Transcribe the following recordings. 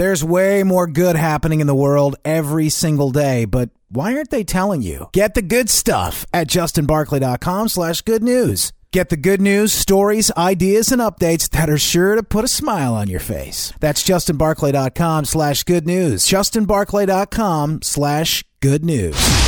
There's way more good happening in the world every single day, but why aren't they telling you? Get the good stuff at justinbarclay.com slash good news. Get the good news, stories, ideas, and updates that are sure to put a smile on your face. That's justinbarclay.com slash good news. justinbarclay.com slash good news.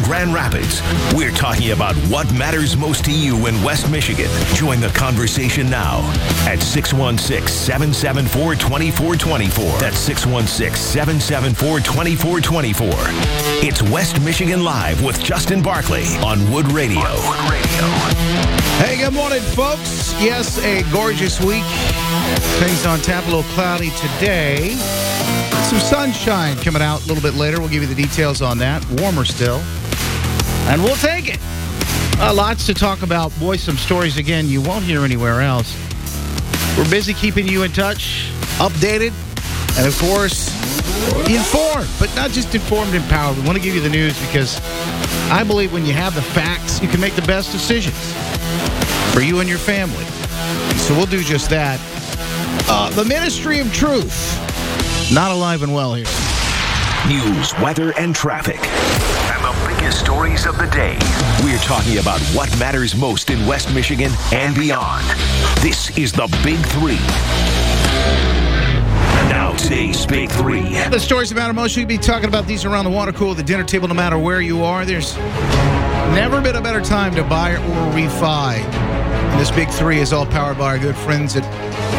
Grand Rapids, we're talking about what matters most to you in West Michigan. Join the conversation now at 616 774 2424. That's 616 774 2424. It's West Michigan Live with Justin Barclay on. Wood Radio. Hey, good morning, folks. Yes, a gorgeous week. Things on tap, a little cloudy today. Some sunshine coming out a little bit later. We'll give you the details on that. Warmer still. And we'll take it. Uh, lots to talk about. Boy, some stories again you won't hear anywhere else. We're busy keeping you in touch, updated, and of course, informed. But not just informed, and empowered. We want to give you the news because I believe when you have the facts, you can make the best decisions for you and your family. So we'll do just that. Uh, the Ministry of Truth, not alive and well here. News, weather, and traffic. And the biggest stories of the day. We're talking about what matters most in West Michigan and beyond. This is the Big Three. Now, today's Big Three. The stories that matter most, you can be talking about these around the water cooler, the dinner table, no matter where you are. There's never been a better time to buy or refi. And this Big Three is all powered by our good friends at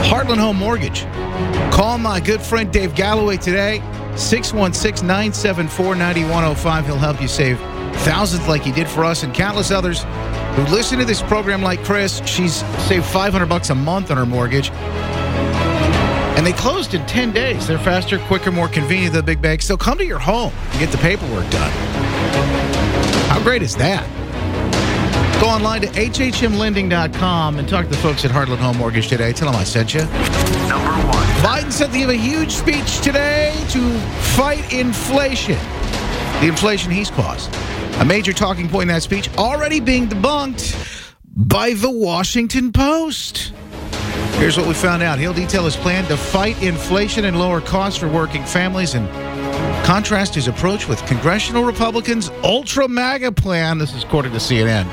Heartland Home Mortgage. Call my good friend Dave Galloway today, 616 974 9105. He'll help you save thousands like he did for us and countless others who listen to this program like Chris. She's saved 500 bucks a month on her mortgage. And they closed in 10 days. They're faster, quicker, more convenient than the big banks. They'll come to your home and get the paperwork done. How great is that? Go online to hhmlending.com and talk to the folks at Heartland Home Mortgage today. Tell them I sent you. Number one. Biden said to give a huge speech today to fight inflation, the inflation he's caused. A major talking point in that speech already being debunked by the Washington Post. Here's what we found out. He'll detail his plan to fight inflation and lower costs for working families and contrast his approach with congressional Republicans' ultra MAGA plan. This is according to CNN.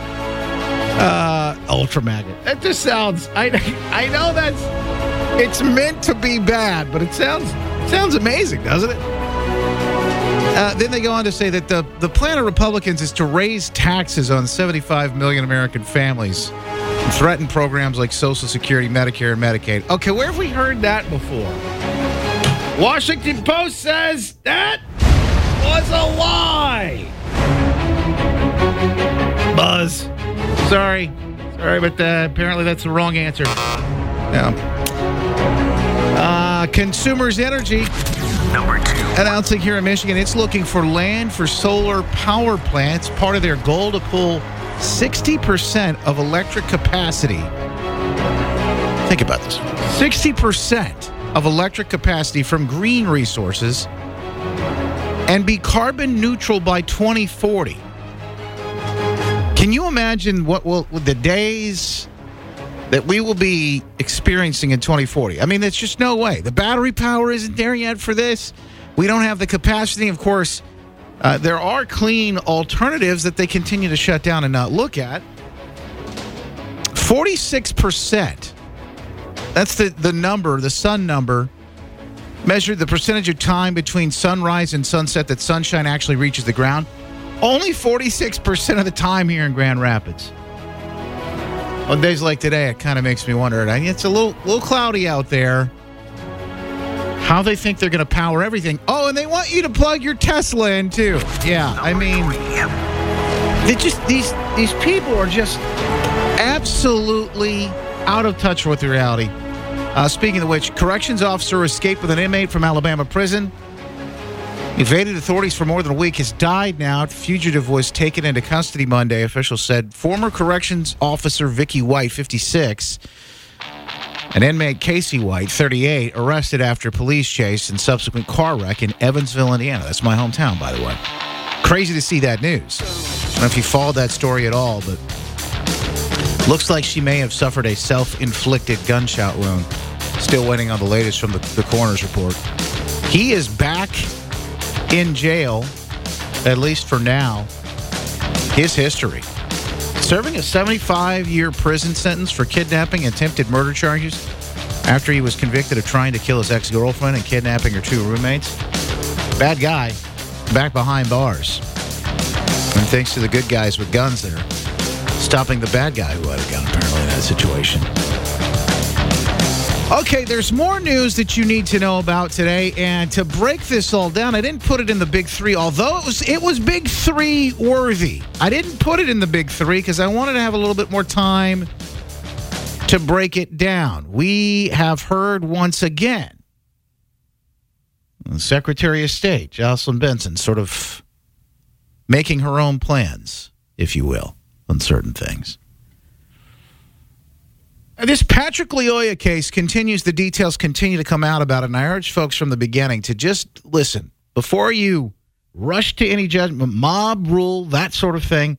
Uh, ultra MAGA. That just sounds. I I know that's. It's meant to be bad, but it sounds sounds amazing, doesn't it? Uh, then they go on to say that the, the plan of Republicans is to raise taxes on 75 million American families and threaten programs like Social Security, Medicare, and Medicaid. Okay, where have we heard that before? Washington Post says that was a lie. Buzz. Sorry. Sorry, but uh, apparently that's the wrong answer. Yeah. Uh, Consumers Energy number two. Announcing here in Michigan, it's looking for land for solar power plants, part of their goal to pull 60% of electric capacity. Think about this 60% of electric capacity from green resources and be carbon neutral by 2040. Can you imagine what will the days that we will be experiencing in 2040? I mean, there's just no way. The battery power isn't there yet for this. We don't have the capacity. Of course, uh, there are clean alternatives that they continue to shut down and not look at. 46%. That's the, the number, the sun number, measured the percentage of time between sunrise and sunset that sunshine actually reaches the ground. Only 46% of the time here in Grand Rapids. On days like today, it kind of makes me wonder. It's a little, little cloudy out there. How they think they're going to power everything. Oh, and they want you to plug your Tesla in too. Yeah, I mean, they just these these people are just absolutely out of touch with reality. Uh, speaking of which, corrections officer escaped with an inmate from Alabama prison. Evaded authorities for more than a week. Has died now. Fugitive was taken into custody Monday. Officials said former corrections officer Vicky White, 56, and inmate Casey White, 38, arrested after police chase and subsequent car wreck in Evansville, Indiana. That's my hometown, by the way. Crazy to see that news. I don't know if you followed that story at all, but looks like she may have suffered a self-inflicted gunshot wound. Still waiting on the latest from the, the coroner's report. He is back in jail, at least for now. His history serving a 75 year prison sentence for kidnapping and attempted murder charges after he was convicted of trying to kill his ex girlfriend and kidnapping her two roommates. Bad guy, back behind bars. And thanks to the good guys with guns there, stopping the bad guy who had a gun apparently in that situation. Okay, there's more news that you need to know about today, and to break this all down, I didn't put it in the big three, although it was it was big three worthy. I didn't put it in the big three because I wanted to have a little bit more time to break it down. We have heard once again Secretary of State, Jocelyn Benson, sort of making her own plans, if you will, on certain things. This Patrick Lyoya case continues. The details continue to come out about it. And I urge folks from the beginning to just listen before you rush to any judgment, mob rule, that sort of thing.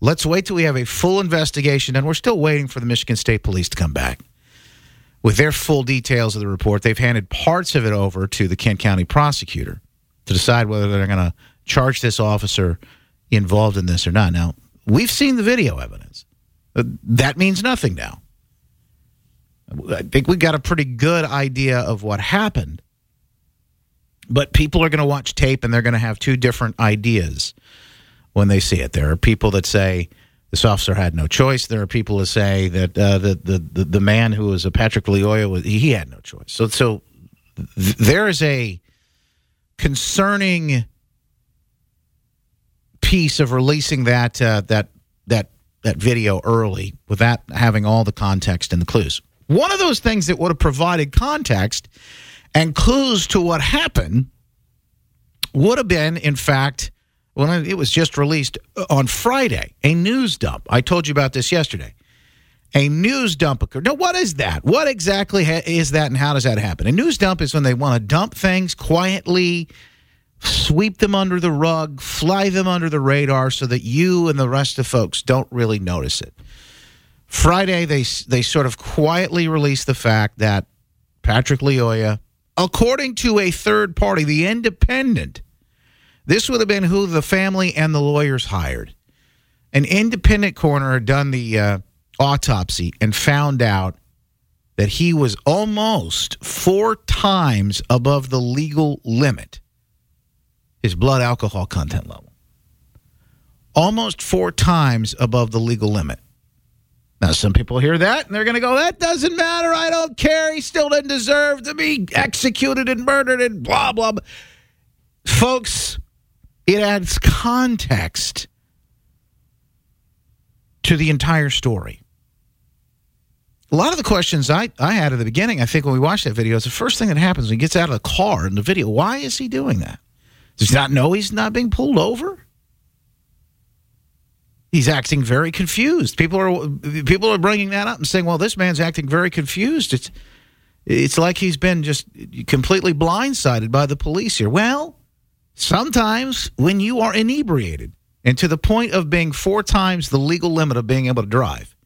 Let's wait till we have a full investigation. And we're still waiting for the Michigan State Police to come back with their full details of the report. They've handed parts of it over to the Kent County prosecutor to decide whether they're going to charge this officer involved in this or not. Now, we've seen the video evidence. That means nothing now. I think we got a pretty good idea of what happened. But people are going to watch tape and they're going to have two different ideas when they see it. There are people that say this officer had no choice. There are people that say that uh, the, the, the the man who was a Patrick Lyoya was he had no choice. So so th- there is a concerning piece of releasing that uh, that that that video early without having all the context and the clues. One of those things that would have provided context and clues to what happened would have been, in fact, when it was just released uh, on Friday, a news dump. I told you about this yesterday. A news dump occurred. Now, what is that? What exactly ha- is that, and how does that happen? A news dump is when they want to dump things quietly, sweep them under the rug, fly them under the radar so that you and the rest of folks don't really notice it. Friday, they they sort of quietly released the fact that Patrick Lyoya, according to a third party, the Independent, this would have been who the family and the lawyers hired. An independent coroner had done the uh, autopsy and found out that he was almost four times above the legal limit, his blood alcohol content level. Almost four times above the legal limit. Now, some people hear that and they're going to go, that doesn't matter. I don't care. He still didn't deserve to be executed and murdered and blah, blah, blah. Folks, it adds context to the entire story. a lot of the questions I, I had at the beginning, I think when we watched that video, is the first thing that happens when he gets out of the car in the video. Why is he doing that? Does he not know he's not being pulled over? He's acting very confused. People are people are bringing that up and saying, "Well, this man's acting very confused." It's it's like he's been just completely blindsided by the police here. Well, sometimes when you are inebriated and to the point of being four times the legal limit of being able to drive,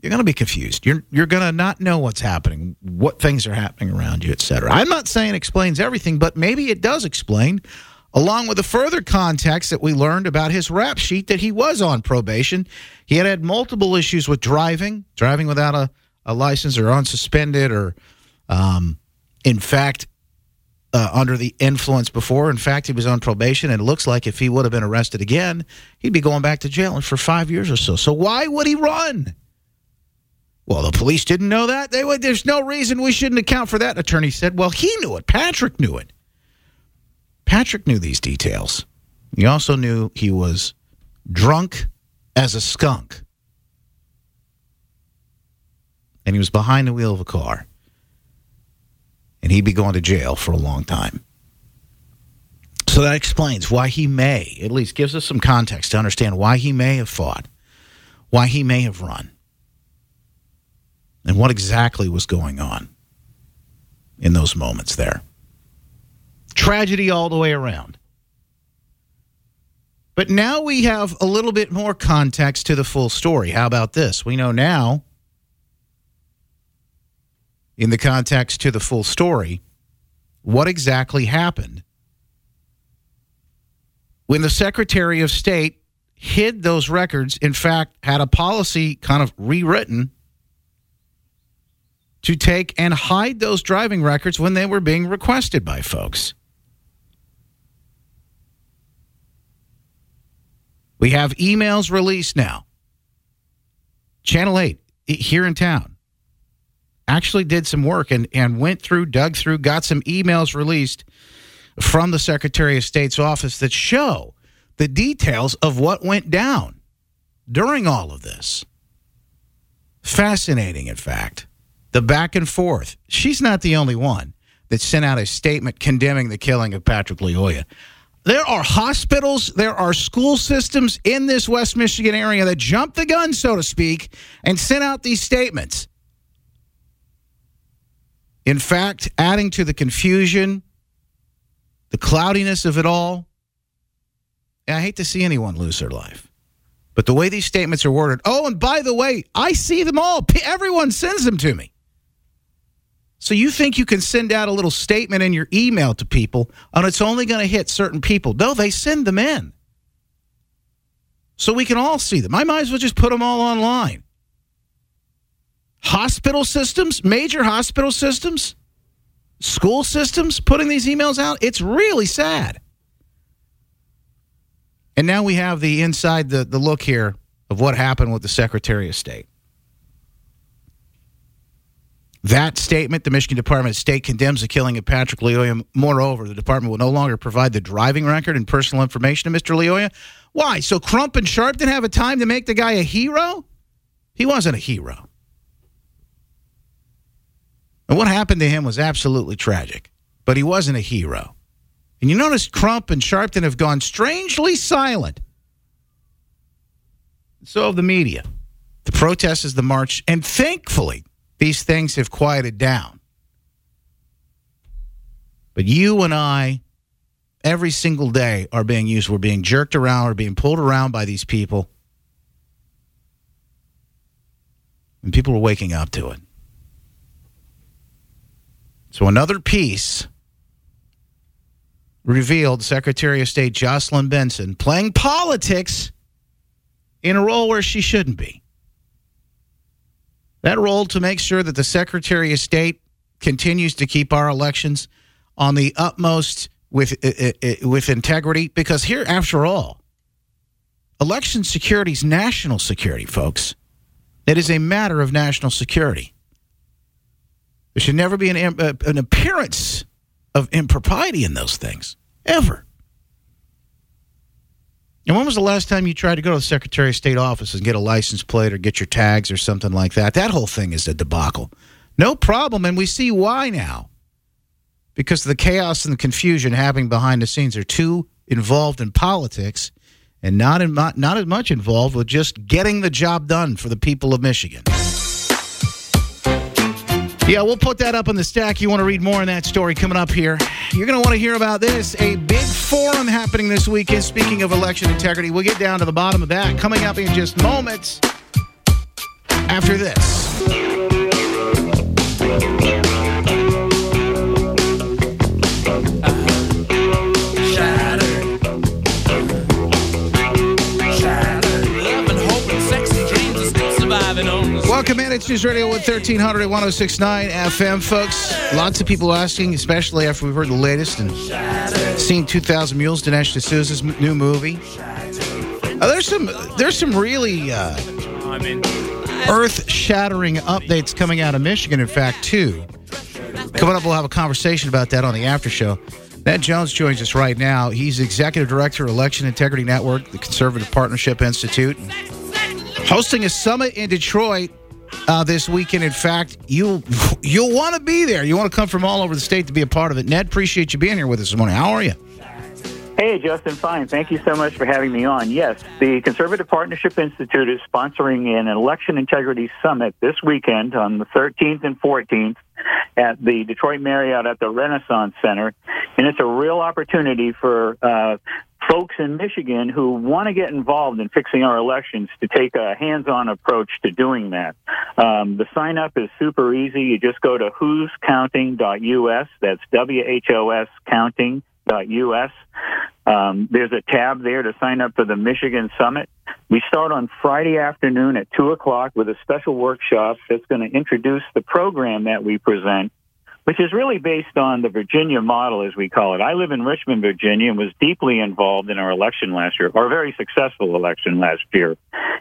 you're going to be confused. You're you're going to not know what's happening, what things are happening around you, etc. I'm not saying it explains everything, but maybe it does explain along with the further context that we learned about his rap sheet that he was on probation. He had had multiple issues with driving, driving without a, a license or unsuspended or, um, in fact, uh, under the influence before. In fact, he was on probation, and it looks like if he would have been arrested again, he'd be going back to jail for five years or so. So why would he run? Well, the police didn't know that. They would, there's no reason we shouldn't account for that. Attorney said, well, he knew it. Patrick knew it. Patrick knew these details. He also knew he was drunk as a skunk. And he was behind the wheel of a car. And he'd be going to jail for a long time. So that explains why he may, at least gives us some context to understand why he may have fought, why he may have run, and what exactly was going on in those moments there. Tragedy all the way around. But now we have a little bit more context to the full story. How about this? We know now, in the context to the full story, what exactly happened when the Secretary of State hid those records, in fact, had a policy kind of rewritten to take and hide those driving records when they were being requested by folks. We have emails released now. Channel 8 here in town actually did some work and, and went through, dug through, got some emails released from the Secretary of State's office that show the details of what went down during all of this. Fascinating, in fact. The back and forth. She's not the only one that sent out a statement condemning the killing of Patrick Lyoya. There are hospitals, there are school systems in this West Michigan area that jumped the gun, so to speak, and sent out these statements. In fact, adding to the confusion, the cloudiness of it all, I hate to see anyone lose their life. But the way these statements are worded, oh, and by the way, I see them all. Everyone sends them to me. So you think you can send out a little statement in your email to people and it's only going to hit certain people. No, they send them in. So we can all see them. I might as well just put them all online. Hospital systems, major hospital systems, school systems putting these emails out, it's really sad. And now we have the inside the, the look here of what happened with the Secretary of State. That statement, the Michigan Department of State condemns the killing of Patrick Lyoya. Moreover, the department will no longer provide the driving record and personal information to Mr. Lyoya. Why? So Crump and Sharp didn't have a time to make the guy a hero? He wasn't a hero. And what happened to him was absolutely tragic, but he wasn't a hero. And you notice Crump and Sharpton have gone strangely silent. So have the media. The protests is the march, and thankfully, these things have quieted down. But you and I, every single day, are being used. We're being jerked around, we're being pulled around by these people. And people are waking up to it. So, another piece revealed Secretary of State Jocelyn Benson playing politics in a role where she shouldn't be. That role to make sure that the Secretary of State continues to keep our elections on the utmost with uh, uh, with integrity. Because here after all election security is national security folks. It is a matter of national security. There should never be an uh, an appearance of impropriety in those things. Ever And when was the last time you tried to go to the Secretary of State office and get a license plate or get your tags or something like that? That whole thing is a debacle. No problem, and we see why now. Because the chaos and the confusion happening behind the scenes are too involved in politics and not in, not, not as much involved with just getting the job done for the people of Michigan. Yeah, we'll put that up on the stack. You want to read more on that story coming up here. You're going to want to hear about this. A big forum happening this weekend. Speaking of election integrity, we'll get down to the bottom of that coming up in just moments after this. Welcome in. It's News Radio 1300 at 1069 FM, folks. Lots of people asking, especially after we've heard the latest and seen 2000 Mules, Dinesh D'Souza's new movie. Uh, there's some there's some really uh, earth-shattering updates coming out of Michigan, in fact, too. Coming up, we'll have a conversation about that on the after show. Ned Jones joins us right now. He's executive director of Election Integrity Network, the Conservative Partnership Institute, hosting a summit in Detroit uh, this weekend. In fact, you you'll want to be there. You want to come from all over the state to be a part of it. Ned, appreciate you being here with us this morning. How are you? Hey, Justin, fine. Thank you so much for having me on. Yes, the Conservative Partnership Institute is sponsoring an election integrity summit this weekend on the 13th and 14th at the Detroit Marriott at the Renaissance Center. And it's a real opportunity for uh, folks in Michigan who want to get involved in fixing our elections to take a hands-on approach to doing that. Um, the sign up is super easy. You just go to whoscounting.us. That's W-H-O-S counting.us. Um, there's a tab there to sign up for the Michigan Summit. We start on Friday afternoon at 2 o'clock with a special workshop that's going to introduce the program that we present which is really based on the Virginia model, as we call it. I live in Richmond, Virginia, and was deeply involved in our election last year, our very successful election last year.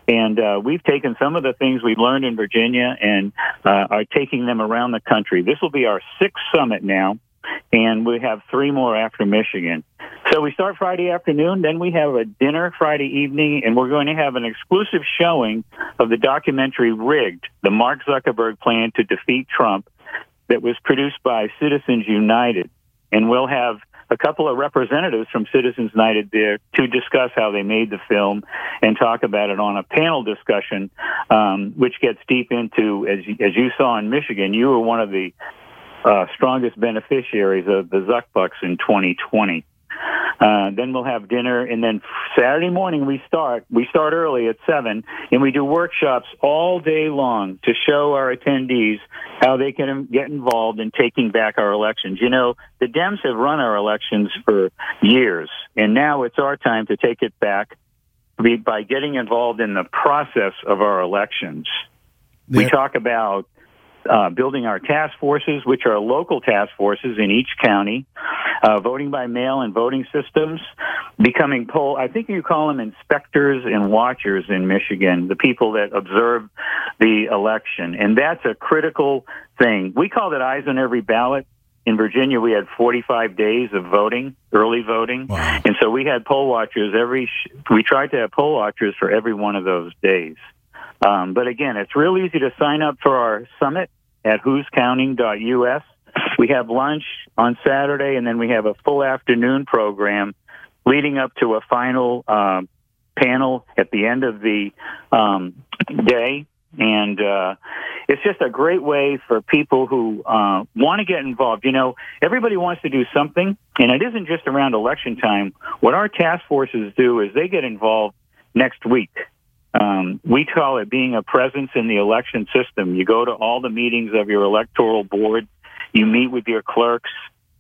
And uh, we've taken some of the things we've learned in Virginia and uh, are taking them around the country. This will be our sixth summit now, and we have three more after Michigan. So we start Friday afternoon, then we have a dinner Friday evening, and we're going to have an exclusive showing of the documentary Rigged, the Mark Zuckerberg plan to defeat Trump that was produced by Citizens United. And we'll have a couple of representatives from Citizens United there to discuss how they made the film and talk about it on a panel discussion, um, which gets deep into, as, as you saw in Michigan, you were one of the uh, strongest beneficiaries of the Zuck Bucks in 2020. Uh, then we'll have dinner, and then Saturday morning we start. We start early at seven, and we do workshops all day long to show our attendees how they can get involved in taking back our elections. You know, the Dems have run our elections for years, and now it's our time to take it back by getting involved in the process of our elections. We talk about uh, building our task forces, which are local task forces in each county, uh, voting by mail and voting systems, becoming poll. I think you call them inspectors and watchers in Michigan, the people that observe the election, and that's a critical thing. We call it eyes on every ballot. In Virginia, we had 45 days of voting, early voting, wow. and so we had poll watchers every. Sh- we tried to have poll watchers for every one of those days. Um, but again, it's real easy to sign up for our summit at whoscounting.us. We have lunch on Saturday, and then we have a full afternoon program leading up to a final um, panel at the end of the um, day. And uh, it's just a great way for people who uh, want to get involved. You know, everybody wants to do something, and it isn't just around election time. What our task forces do is they get involved next week. Um, we call it being a presence in the election system. You go to all the meetings of your electoral board. You meet with your clerks.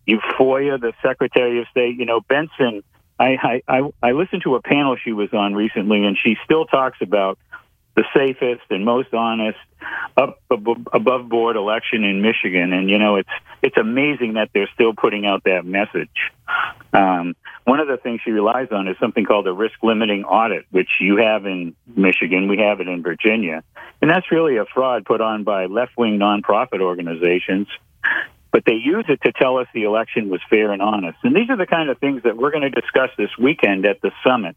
You FOIA the Secretary of State. You know, Benson. I, I I I listened to a panel she was on recently, and she still talks about the safest and most honest up above board election in Michigan. And you know, it's it's amazing that they're still putting out that message. Um, one of the things she relies on is something called a risk limiting audit, which you have in Michigan, we have it in Virginia, and that's really a fraud put on by left wing nonprofit organizations. But they use it to tell us the election was fair and honest. And these are the kind of things that we're going to discuss this weekend at the summit.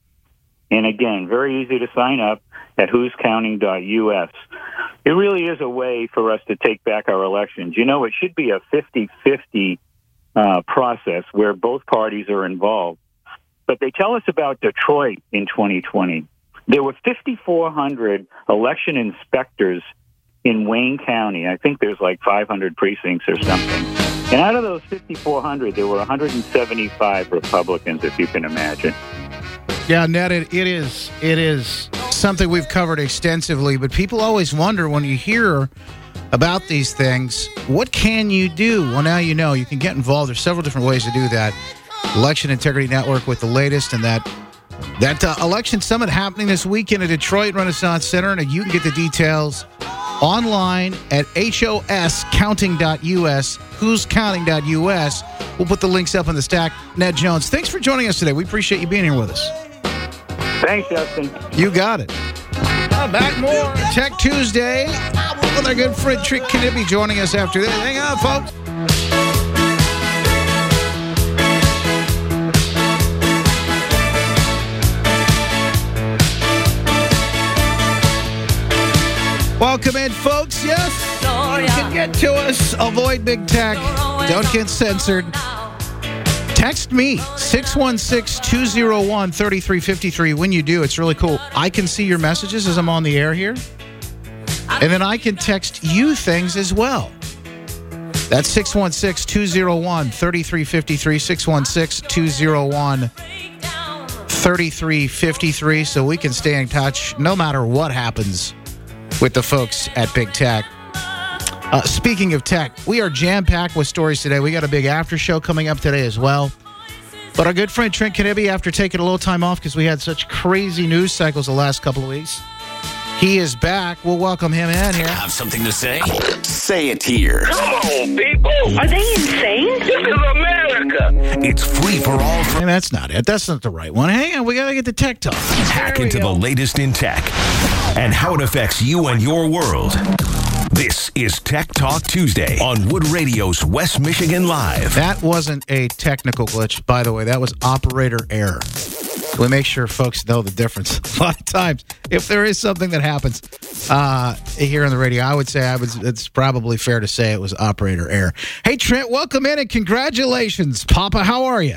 And again, very easy to sign up at who'scounting.us. It really is a way for us to take back our elections. You know, it should be a 50 50 uh, process where both parties are involved. But they tell us about Detroit in 2020. There were 5,400 election inspectors in Wayne County. I think there's like 500 precincts or something. And out of those 5,400, there were 175 Republicans, if you can imagine. Yeah, Ned, it, it is it is something we've covered extensively, but people always wonder when you hear about these things, what can you do? Well, now you know you can get involved. There's several different ways to do that. Election Integrity Network with the latest, and that that uh, election summit happening this weekend at Detroit Renaissance Center, and you can get the details online at hoscounting.us, who'scounting.us. We'll put the links up in the stack. Ned Jones, thanks for joining us today. We appreciate you being here with us. Thanks, Justin. You got it. Uh, back more Tech Tuesday with our good friend Trent Knibbe joining us after this. Hang on, folks. Welcome in, folks. Yes, you can get to us. Avoid big tech. Don't get censored. Text me 616 201 3353. When you do, it's really cool. I can see your messages as I'm on the air here. And then I can text you things as well. That's 616 201 3353. 616 201 3353. So we can stay in touch no matter what happens with the folks at Big Tech. Uh, speaking of tech, we are jam packed with stories today. We got a big after show coming up today as well. But our good friend Trent Knibbe, after taking a little time off because we had such crazy news cycles the last couple of weeks, he is back. We'll welcome him in here. I Have something to say? Say it here. Come on, people. Are they insane? This is America. It's free for all. Hey, that's not it. That's not the right one. Hang on, we got to get the tech talk. Hack into go. the latest in tech and how it affects you and your world. This is Tech Talk Tuesday on Wood Radio's West Michigan Live. That wasn't a technical glitch, by the way. That was operator error. We make sure folks know the difference. A lot of times, if there is something that happens uh, here on the radio, I would say I was. It's probably fair to say it was operator error. Hey Trent, welcome in and congratulations, Papa. How are you?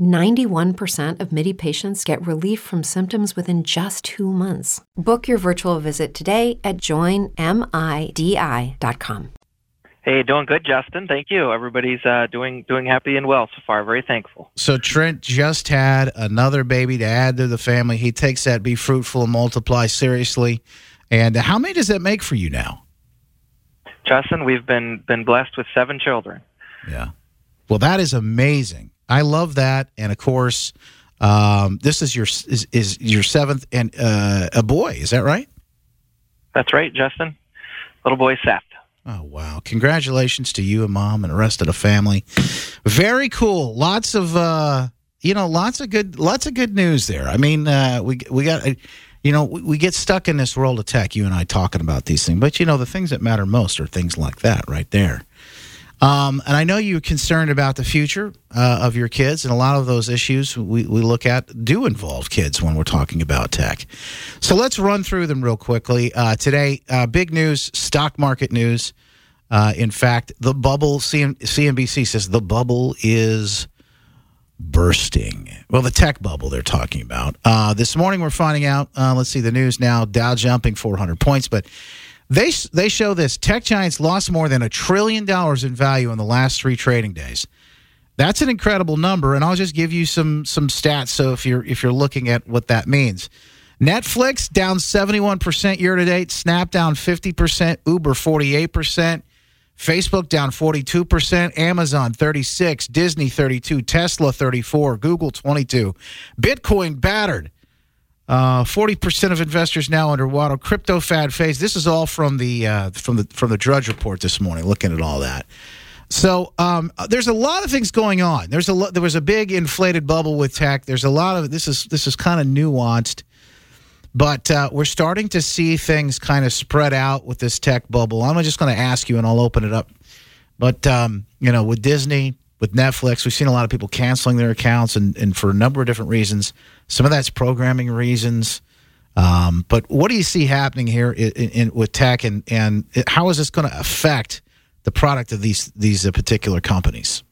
91% of MIDI patients get relief from symptoms within just two months. Book your virtual visit today at joinmidi.com. Hey, doing good, Justin. Thank you. Everybody's uh, doing doing happy and well so far. Very thankful. So Trent just had another baby to add to the family. He takes that "be fruitful and multiply" seriously. And how many does that make for you now? Justin, we've been been blessed with seven children. Yeah. Well, that is amazing. I love that. And of course, um, this is your is, is your seventh and uh, a boy. Is that right? That's right, Justin. Little boy Seth. Oh wow! Congratulations to you and mom and the rest of the family. Very cool. Lots of uh, you know, lots of good, lots of good news there. I mean, uh, we we got. uh, You know, we, we get stuck in this world of tech, you and I talking about these things. But, you know, the things that matter most are things like that right there. Um, and I know you're concerned about the future uh, of your kids, and a lot of those issues we, we look at do involve kids when we're talking about tech. So let's run through them real quickly. Uh, today, uh, big news, stock market news. Uh, in fact, the bubble, CN- CNBC says the bubble is bursting. Well, the tech bubble they're talking about. Uh, this morning, we're finding out, uh, let's see the news now Dow jumping 400 points, but They they show this tech giants lost more than a trillion dollars in value in the last three trading days. That's an incredible number, and I'll just give you some some stats. So if you're if you're looking at what that means, Netflix down 71 percent year to date, Snap down 50 percent, Uber 48 percent, Facebook down 42 percent, Amazon 36, Disney 32, Tesla 34, Google 22, Bitcoin battered. Uh, forty percent of investors now underwater. Crypto fad phase. This is all from the uh, from the from the Drudge report this morning. Looking at all that. So um, there's a lot of things going on. There's a lo- there was a big inflated bubble with tech. There's a lot of this is this is kind of nuanced, but uh, we're starting to see things kind of spread out with this tech bubble. I'm just going to ask you, and I'll open it up. But um, you know, with Disney, with Netflix, we've seen a lot of people canceling their accounts, and, and for a number of different reasons. Some of that's programming reasons. Um, but what do you see happening here in, in, with tech, and, and how is this going to affect the product of these these uh, particular companies?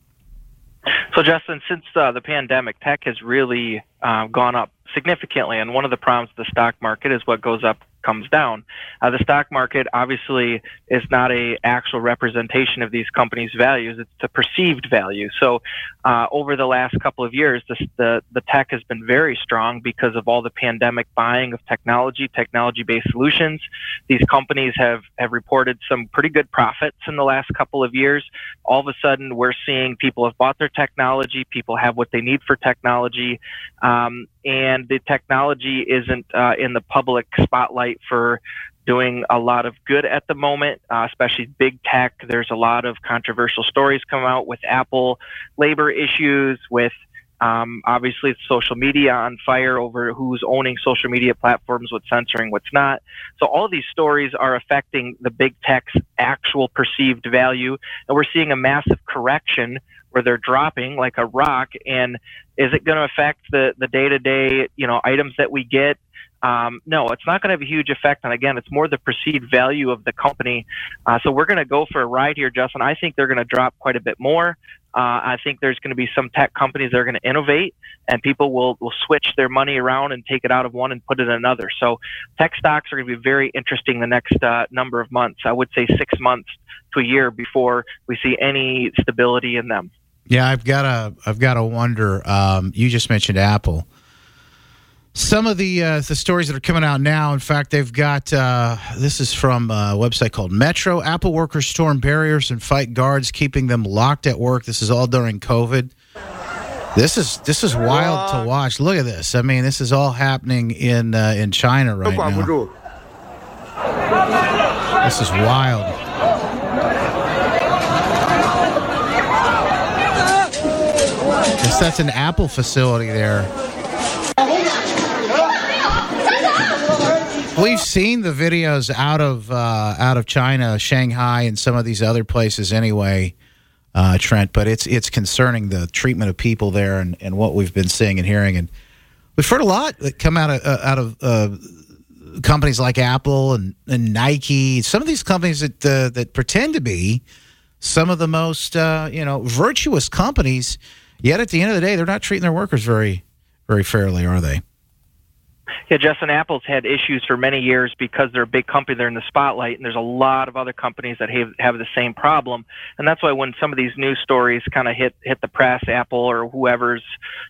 So, Justin, since uh, the pandemic, tech has really uh, gone up significantly, and one of the problems of the stock market is what goes up comes down. Uh, the stock market obviously is not a actual representation of these companies' values; it's a perceived value. So, uh, over the last couple of years, the the tech has been very strong because of all the pandemic buying of technology, technology-based solutions. These companies have have reported some pretty good profits in the last couple of years. All of a sudden, we're seeing people have bought their technology, people have what they need for technology, um, and the technology isn't uh, in the public spotlight for doing a lot of good at the moment, uh, especially big tech. There's a lot of controversial stories come out with Apple labor issues, with um, obviously social media on fire over who's owning social media platforms, what's censoring, what's not. So all these stories are affecting the big tech's actual perceived value, and we're seeing a massive correction where they're dropping like a rock. And is it going to affect the the day to day you know items that we get? Um, no, it's not going to have a huge effect And Again, it's more the perceived value of the company. Uh, so we're going to go for a ride here, Justin. I think they're going to drop quite a bit more. Uh, I think there's going to be some tech companies that are going to innovate, and people will will switch their money around and take it out of one and put it in another. So tech stocks are going to be very interesting the next uh, number of months. I would say six months to a year before we see any stability in them. Yeah, I've got to I've got to wonder. Um, you just mentioned Apple some of the uh, the stories that are coming out now. In fact, they've got uh, this is from a website called Metro. Apple workers storm barriers and fight guards, keeping them locked at work. This is all during COVID. This is this is wild to watch. Look at this. I mean, this is all happening in uh, in China right now. This is wild. That's an Apple facility there. We've seen the videos out of uh, out of China, Shanghai, and some of these other places anyway, uh, Trent. But it's it's concerning the treatment of people there and, and what we've been seeing and hearing. And we've heard a lot that come out of uh, out of uh, companies like Apple and, and Nike. Some of these companies that uh, that pretend to be some of the most uh, you know virtuous companies, yet at the end of the day, they're not treating their workers very very fairly, are they? Yeah, Justin, Apple's had issues for many years because they're a big company. They're in the spotlight, and there's a lot of other companies that have have the same problem. And that's why when some of these news stories kind of hit hit the press, Apple or whoever's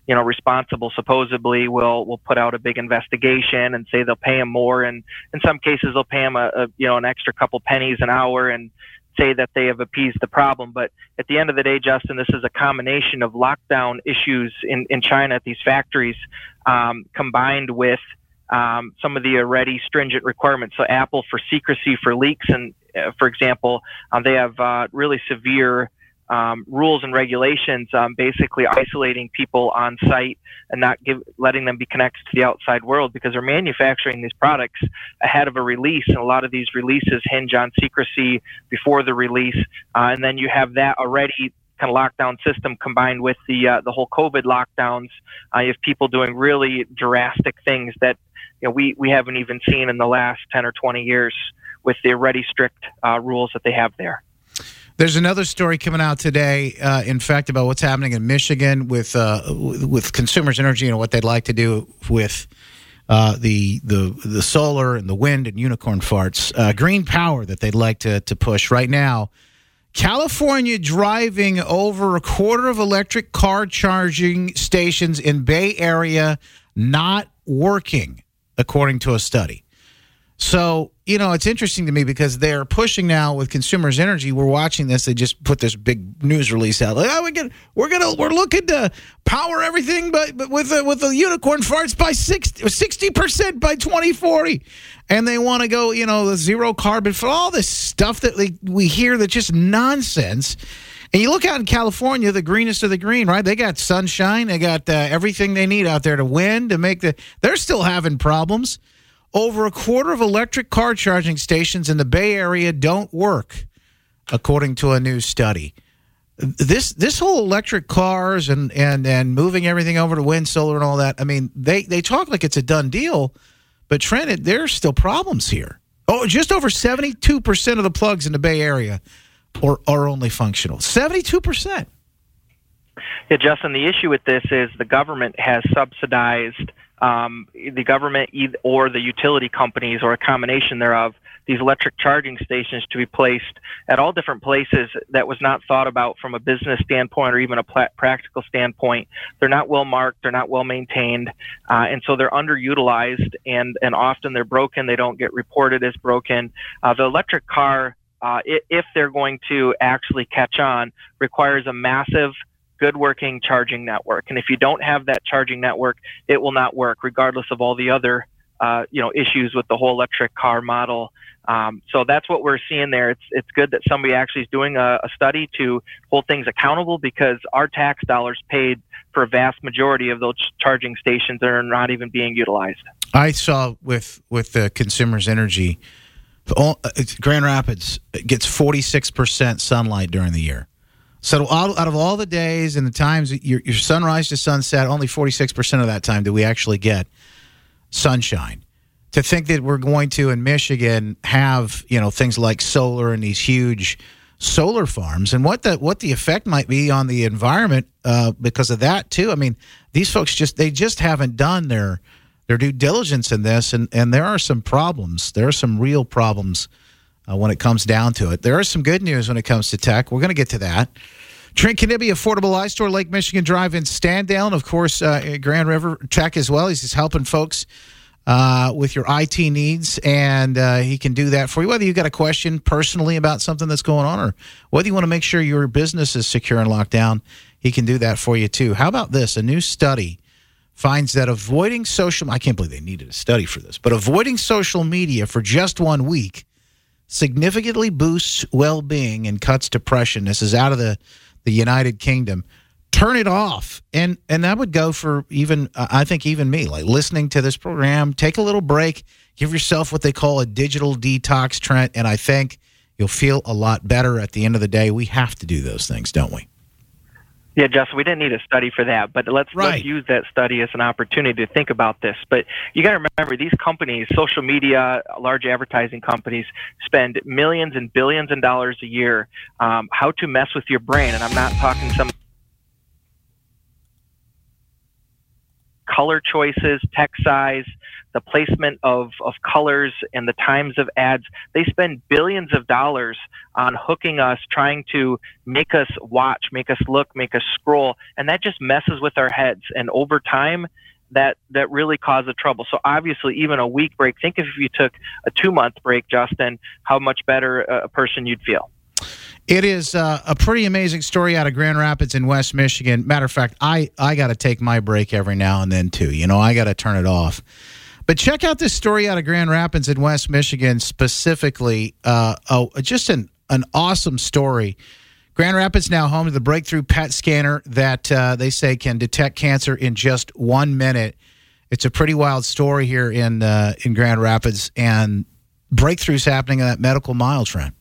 you know responsible supposedly will will put out a big investigation and say they'll pay them more, and in some cases they'll pay them a, a you know an extra couple pennies an hour and say that they have appeased the problem. But at the end of the day, Justin, this is a combination of lockdown issues in, in China at these factories um, combined with um, some of the already stringent requirements. So Apple for secrecy for leaks, and uh, for example, um, they have uh, really severe um, rules and regulations, um, basically isolating people on site and not give, letting them be connected to the outside world because they're manufacturing these products ahead of a release, and a lot of these releases hinge on secrecy before the release, uh, and then you have that already kind of lockdown system combined with the uh, the whole COVID lockdowns. Uh, you have people doing really drastic things that you know we we haven't even seen in the last ten or twenty years with the already strict uh, rules that they have there. There's another story coming out today, uh, in fact, about what's happening in Michigan with uh, with Consumers Energy and what they'd like to do with uh, the the the solar and the wind and unicorn farts, uh, green power that they'd like to to push right now. California driving over a quarter of electric car charging stations in Bay Area not working, according to a study. So, you know, it's interesting to me because they're pushing now with consumers energy. We're watching this. They just put this big news release out. Like, oh, we get, we're gonna we're looking to power everything but, but with with the unicorn farts by 60 percent by 2040. And they want to go, you know, the zero carbon for all this stuff that they, we hear that's just nonsense. And you look out in California, the greenest of the green, right? They got sunshine, they got uh, everything they need out there to win to make the. They're still having problems. Over a quarter of electric car charging stations in the Bay Area don't work, according to a new study. This this whole electric cars and and and moving everything over to wind, solar, and all that. I mean, they they talk like it's a done deal, but Trent, there's still problems here. Oh, just over seventy two percent of the plugs in the Bay Area are are only functional. Seventy two percent. Yeah, Justin. The issue with this is the government has subsidized um, the government or the utility companies or a combination thereof these electric charging stations to be placed at all different places that was not thought about from a business standpoint or even a pl- practical standpoint. They're not well marked, they're not well maintained, uh, and so they're underutilized and, and often they're broken. They don't get reported as broken. Uh, the electric car, uh, if they're going to actually catch on, requires a massive good working charging network. And if you don't have that charging network, it will not work, regardless of all the other uh, you know issues with the whole electric car model. Um, so that's what we're seeing there. It's it's good that somebody actually is doing a, a study to hold things accountable because our tax dollars paid for a vast majority of those charging stations that are not even being utilized. I saw with with the Consumers Energy, all, uh, Grand Rapids gets forty six percent sunlight during the year. So out, of all the days and the times, your, your sunrise to sunset, only 46% of that time do we actually get sunshine. To think that we're going to, in Michigan, have, you know, things like solar and these huge solar farms and what the what the effect might be on the environment uh, because of that too. I mean, these folks just they just haven't done their their due diligence in this, and and there are some problems. There are some real problems uh, when it comes down to it. There is some good news when it comes to tech. We're going to get to that. Trent Knibbe, Affordable store Lake Michigan Drive in Standale, and of course, uh, Grand River Tech as well. He's just helping folks uh, with your IT needs, and uh, he can do that for you. Whether you've got a question personally about something that's going on, or whether you want to make sure your business is secure and locked down, he can do that for you too. How about this? A new study finds that avoiding social I can't believe they needed a study for this, but avoiding social media for just one week significantly boosts well-being and cuts depression. This is out of the the United Kingdom. Turn it off, and and that would go for even uh, I think even me like listening to this program. Take a little break, give yourself what they call a digital detox, Trent, and I think you'll feel a lot better at the end of the day. We have to do those things, don't we? Yeah, Justin, we didn't need a study for that, but let's right. let's use that study as an opportunity to think about this. But you got to remember, these companies, social media, large advertising companies, spend millions and billions of dollars a year um, how to mess with your brain, and I'm not talking some color choices, text size, the placement of, of colors and the times of ads. They spend billions of dollars on hooking us, trying to make us watch, make us look, make us scroll, and that just messes with our heads. And over time, that that really causes trouble. So obviously, even a week break. Think if you took a two month break, Justin, how much better a person you'd feel. It is uh, a pretty amazing story out of Grand Rapids in West Michigan. Matter of fact, I I got to take my break every now and then too. You know, I got to turn it off. But check out this story out of Grand Rapids in West Michigan specifically. Uh, oh, just an, an awesome story. Grand Rapids now home to the breakthrough PET scanner that uh, they say can detect cancer in just one minute. It's a pretty wild story here in uh, in Grand Rapids, and breakthroughs happening in that medical mile Trent.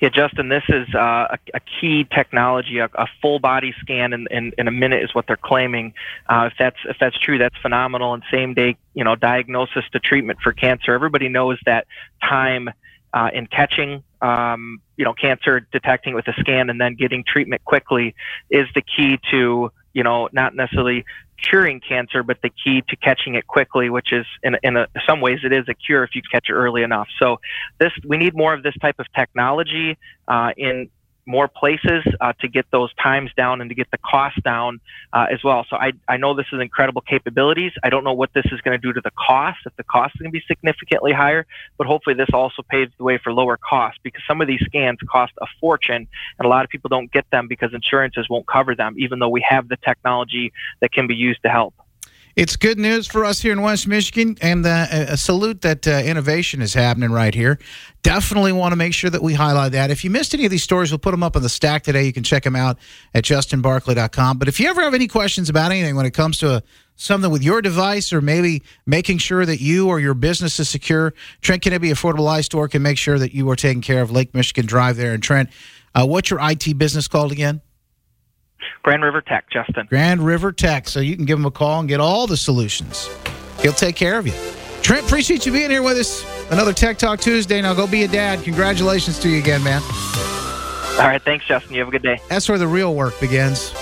Yeah, Justin, this is uh, a, a, key technology. A, a, full body scan in, in, in, a minute is what they're claiming. Uh, if that's if that's true, that's phenomenal. And same day, you know, diagnosis to treatment for cancer. Everybody knows that time uh, in catching, um, you know, cancer, detecting with a scan, and then getting treatment quickly is the key to you know, not necessarily curing cancer, but the key to catching it quickly, which is in, in a, some ways it is a cure if you catch it early enough. So this we need more of this type of technology uh, in more places uh, to get those times down and to get the cost down uh, as well. So I, I know this is incredible capabilities. I don't know what this is going to do to the cost, if the cost is going to be significantly higher, but hopefully this also paves the way for lower costs because some of these scans cost a fortune and a lot of people don't get them because insurances won't cover them, even though we have the technology that can be used to help. It's good news for us here in West Michigan, and uh, a salute that uh, innovation is happening right here. Definitely want to make sure that we highlight that. If you missed any of these stories, we'll put them up on the stack today. You can check them out at justinbarclay.com. But if you ever have any questions about anything when it comes to a, something with your device or maybe making sure that you or your business is secure, Trent Knibbe Affordable Eye Store can make sure that you are taken care of. Lake Michigan Drive there in Trent. Uh, what's your IT business called again? Grand River Tech, Justin. Grand River Tech. So you can give him a call and get all the solutions. He'll take care of you. Trent, appreciate you being here with us. Another Tech Talk Tuesday. Now go be a dad. Congratulations to you again, man. All right. Thanks, Justin. You have a good day. That's where the real work begins.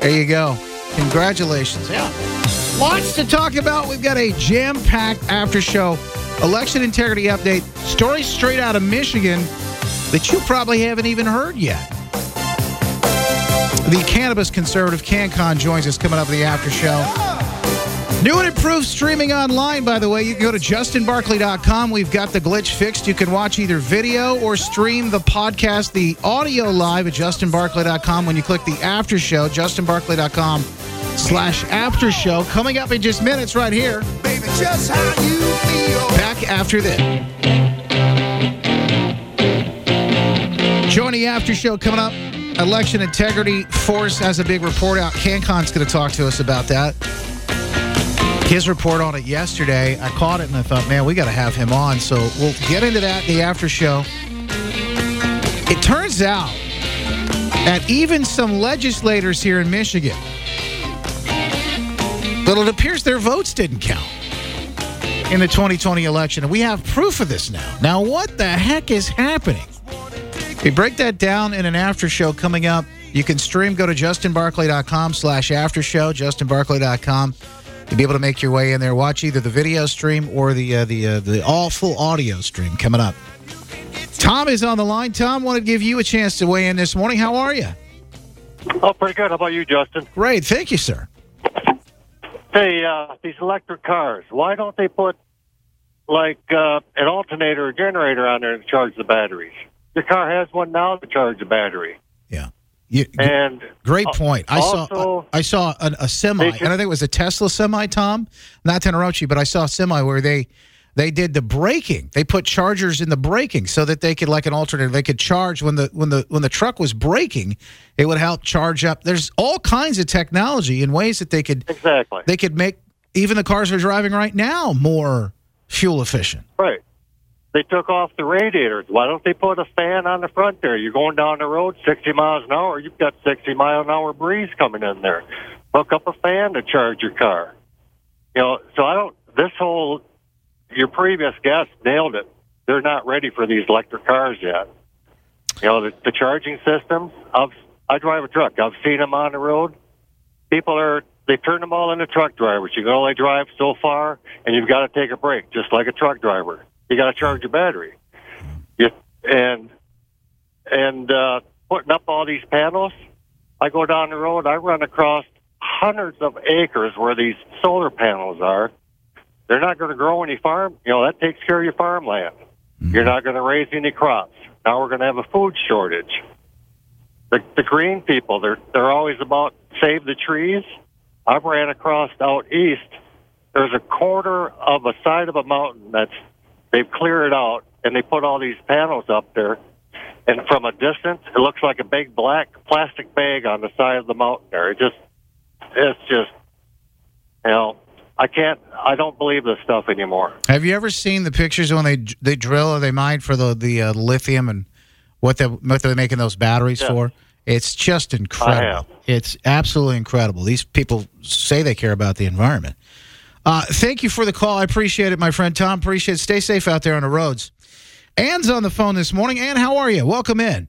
There you go. Congratulations. Yeah. Lots to talk about. We've got a jam packed after show election integrity update, stories straight out of Michigan that you probably haven't even heard yet. The cannabis conservative CanCon joins us coming up in the after show. New and improved streaming online, by the way. You can go to justinbarclay.com. We've got the glitch fixed. You can watch either video or stream the podcast, the audio live at justinbarclay.com when you click the after show, justinbarclay.com slash after show. Coming up in just minutes right here. Baby, just how you feel. Back after this. Joining the after show coming up. Election Integrity Force has a big report out. CanCon's going to talk to us about that. His report on it yesterday, I caught it and I thought, man, we got to have him on. So we'll get into that in the after show. It turns out that even some legislators here in Michigan, but it appears their votes didn't count in the 2020 election. And we have proof of this now. Now, what the heck is happening? We break that down in an after show coming up. You can stream, go to justinbarclay.com slash after show, justinbarclay.com. You'll be able to make your way in there, watch either the video stream or the uh, the uh, the all full audio stream coming up. Tom is on the line. Tom, want to give you a chance to weigh in this morning. How are you? Oh, pretty good. How about you, Justin? Great. Thank you, sir. Hey, uh, these electric cars, why don't they put like uh, an alternator or generator on there to charge the batteries? Your car has one now to charge the battery. Yeah. You, and great point. I also, saw I, I saw a, a semi, and I think it was a Tesla semi. Tom, not to interrupt you, but I saw a semi where they they did the braking. They put chargers in the braking so that they could, like an alternator, they could charge when the when the when the truck was braking. It would help charge up. There's all kinds of technology in ways that they could exactly they could make even the cars we're driving right now more fuel efficient. Right. They took off the radiators. Why don't they put a fan on the front there? You're going down the road 60 miles an hour. You've got 60 mile an hour breeze coming in there. Hook up a fan to charge your car. You know, so I don't. This whole your previous guest nailed it. They're not ready for these electric cars yet. You know, the, the charging systems. I've I drive a truck. I've seen them on the road. People are they turn them all into truck drivers. You can only drive so far, and you've got to take a break, just like a truck driver you got to charge your battery. You, and and uh, putting up all these panels. I go down the road. I run across hundreds of acres where these solar panels are. They're not going to grow any farm. You know that takes care of your farmland. Mm-hmm. You're not going to raise any crops. Now we're going to have a food shortage. The, the green people, they're they're always about save the trees. I ran across out east. There's a quarter of a side of a mountain that's They've cleared it out and they put all these panels up there. And from a distance, it looks like a big black plastic bag on the side of the mountain there. It just, it's just, you know, I can't, I don't believe this stuff anymore. Have you ever seen the pictures when they they drill or they mine for the the uh, lithium and what they what they're making those batteries yeah. for? It's just incredible. It's absolutely incredible. These people say they care about the environment. Uh, thank you for the call. I appreciate it, my friend Tom. Appreciate it. Stay safe out there on the roads. Anne's on the phone this morning. Anne, how are you? Welcome in.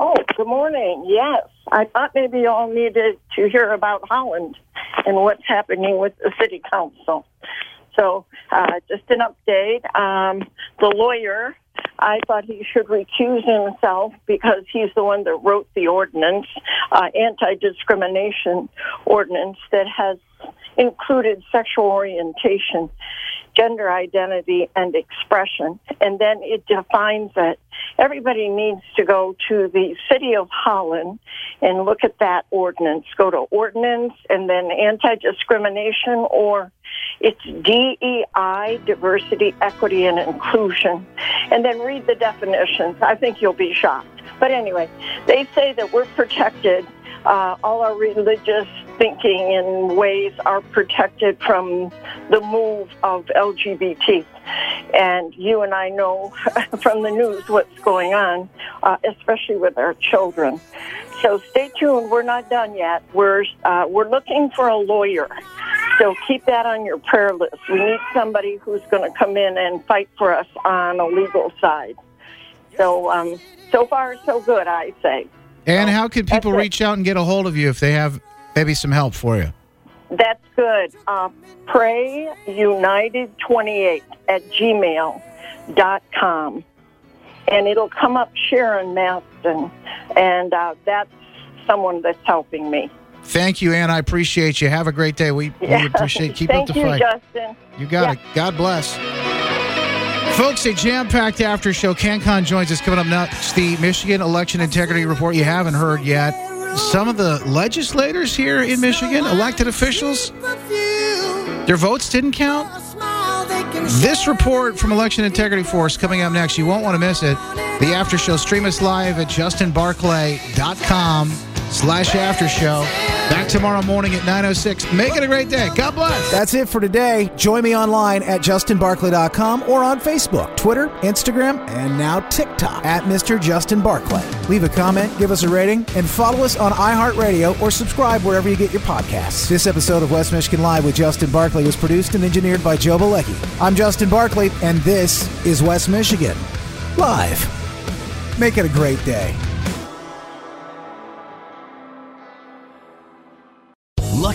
Oh, good morning. Yes. I thought maybe you all needed to hear about Holland and what's happening with the city council. So, uh, just an update. Um, the lawyer, I thought he should recuse himself because he's the one that wrote the ordinance, uh, anti-discrimination ordinance that has included sexual orientation, gender identity, and expression. And then it defines it. Everybody needs to go to the city of Holland and look at that ordinance. Go to ordinance and then anti-discrimination or it's DEI, diversity, equity, and inclusion. And then read the definitions. I think you'll be shocked. But anyway, they say that we're protected. Uh, all our religious thinking and ways are protected from the move of LGBT. And you and I know from the news what's going on, uh, especially with our children. So stay tuned. We're not done yet. We're uh, we're looking for a lawyer. So keep that on your prayer list. We need somebody who's going to come in and fight for us on a legal side. So um, so far so good, I say. And how can people reach out and get a hold of you if they have maybe some help for you? That's good. Uh, pray United 28 at gmail dot com. And it'll come up Sharon Maston. And uh, that's someone that's helping me. Thank you, Ann. I appreciate you. Have a great day. We, we appreciate keep Thank up the you, fight. Justin. You got Yeah. it. God bless. Folks, a jam-packed after show. CanCon joins us coming up next. The Michigan Election Integrity Report you haven't heard yet. Some of the legislators here in Michigan, elected officials, their votes didn't count. This report from Election Integrity Force coming up next. You won't want to miss it. The after show. Stream us live at justinbarclay.com slash after show. Back tomorrow morning at 9.06. Make it a great day. God bless. That's it for today. Join me online at justinbarclay.com or on Facebook, Twitter, Instagram, and now TikTok at Mr. Justin Barclay. Leave a comment, give us a rating, and follow us on iHeartRadio or subscribe wherever you get your podcasts. This episode of West Michigan Live with Justin Barclay was produced and engineered by Joe Balecki. I'm Justin Barclay, and this is West Michigan Live. Make it a great day.